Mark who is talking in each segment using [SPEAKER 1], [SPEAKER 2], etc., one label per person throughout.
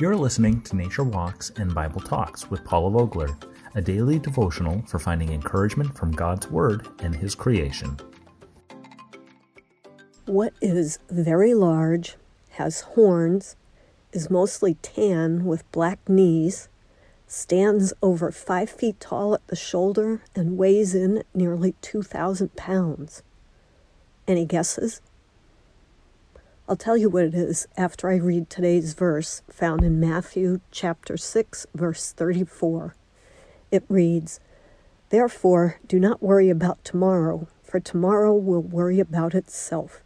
[SPEAKER 1] You're listening to Nature Walks and Bible Talks with Paula Vogler, a daily devotional for finding encouragement from God's Word and His creation.
[SPEAKER 2] What is very large, has horns, is mostly tan with black knees, stands over five feet tall at the shoulder, and weighs in nearly 2,000 pounds? Any guesses? I'll tell you what it is after I read today's verse found in Matthew chapter 6 verse 34. It reads, Therefore do not worry about tomorrow, for tomorrow will worry about itself.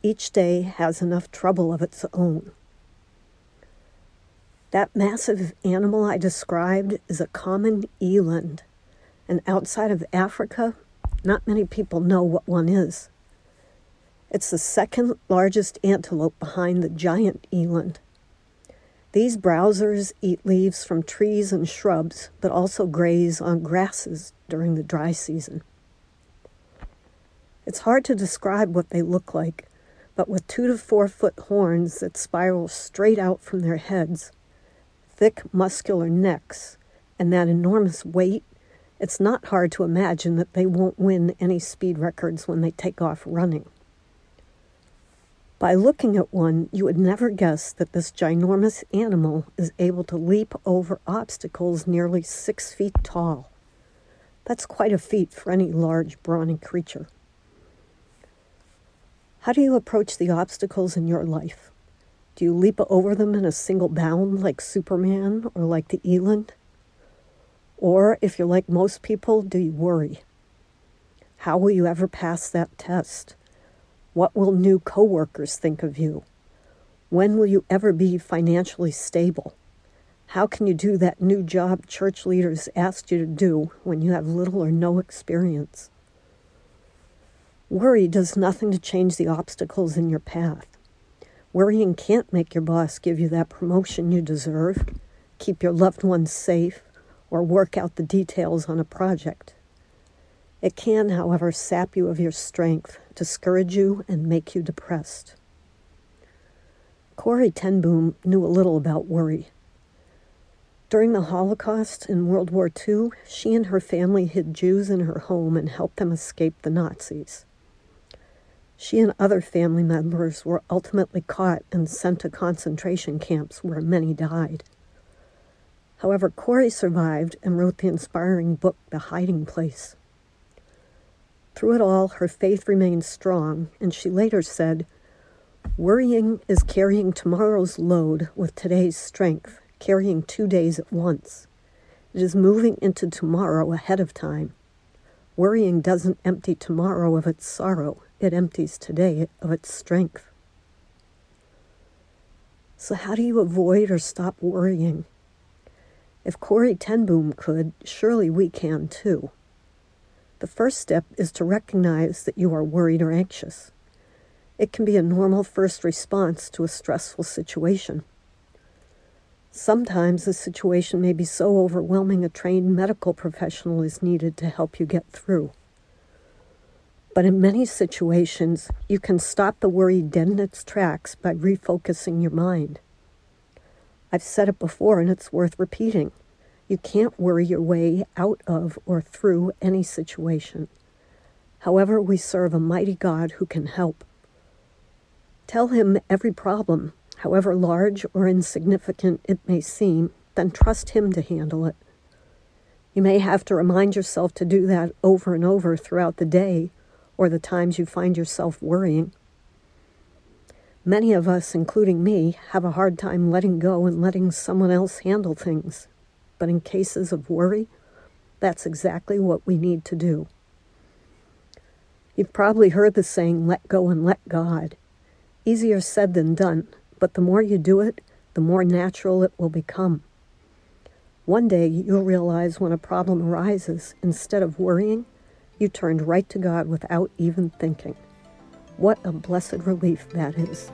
[SPEAKER 2] Each day has enough trouble of its own. That massive animal I described is a common eland, and outside of Africa, not many people know what one is. It's the second largest antelope behind the giant eland. These browsers eat leaves from trees and shrubs, but also graze on grasses during the dry season. It's hard to describe what they look like, but with two to four foot horns that spiral straight out from their heads, thick muscular necks, and that enormous weight, it's not hard to imagine that they won't win any speed records when they take off running. By looking at one, you would never guess that this ginormous animal is able to leap over obstacles nearly six feet tall. That's quite a feat for any large, brawny creature. How do you approach the obstacles in your life? Do you leap over them in a single bound like Superman or like the eland? Or, if you're like most people, do you worry? How will you ever pass that test? What will new coworkers think of you? When will you ever be financially stable? How can you do that new job church leaders asked you to do when you have little or no experience? Worry does nothing to change the obstacles in your path. Worrying can't make your boss give you that promotion you deserve, keep your loved ones safe, or work out the details on a project. It can, however, sap you of your strength, discourage you, and make you depressed. Corrie ten Boom knew a little about worry. During the Holocaust in World War II, she and her family hid Jews in her home and helped them escape the Nazis. She and other family members were ultimately caught and sent to concentration camps where many died. However, Corrie survived and wrote the inspiring book The Hiding Place. Through it all, her faith remained strong, and she later said, Worrying is carrying tomorrow's load with today's strength, carrying two days at once. It is moving into tomorrow ahead of time. Worrying doesn't empty tomorrow of its sorrow, it empties today of its strength. So, how do you avoid or stop worrying? If Corrie ten Boom could, surely we can too. The first step is to recognize that you are worried or anxious. It can be a normal first response to a stressful situation. Sometimes the situation may be so overwhelming a trained medical professional is needed to help you get through. But in many situations, you can stop the worry dead in its tracks by refocusing your mind. I've said it before and it's worth repeating. You can't worry your way out of or through any situation. However, we serve a mighty God who can help. Tell him every problem, however large or insignificant it may seem, then trust him to handle it. You may have to remind yourself to do that over and over throughout the day or the times you find yourself worrying. Many of us, including me, have a hard time letting go and letting someone else handle things but in cases of worry, that's exactly what we need to do. You've probably heard the saying, let go and let God. Easier said than done, but the more you do it, the more natural it will become. One day you'll realize when a problem arises, instead of worrying, you turned right to God without even thinking. What a blessed relief that is.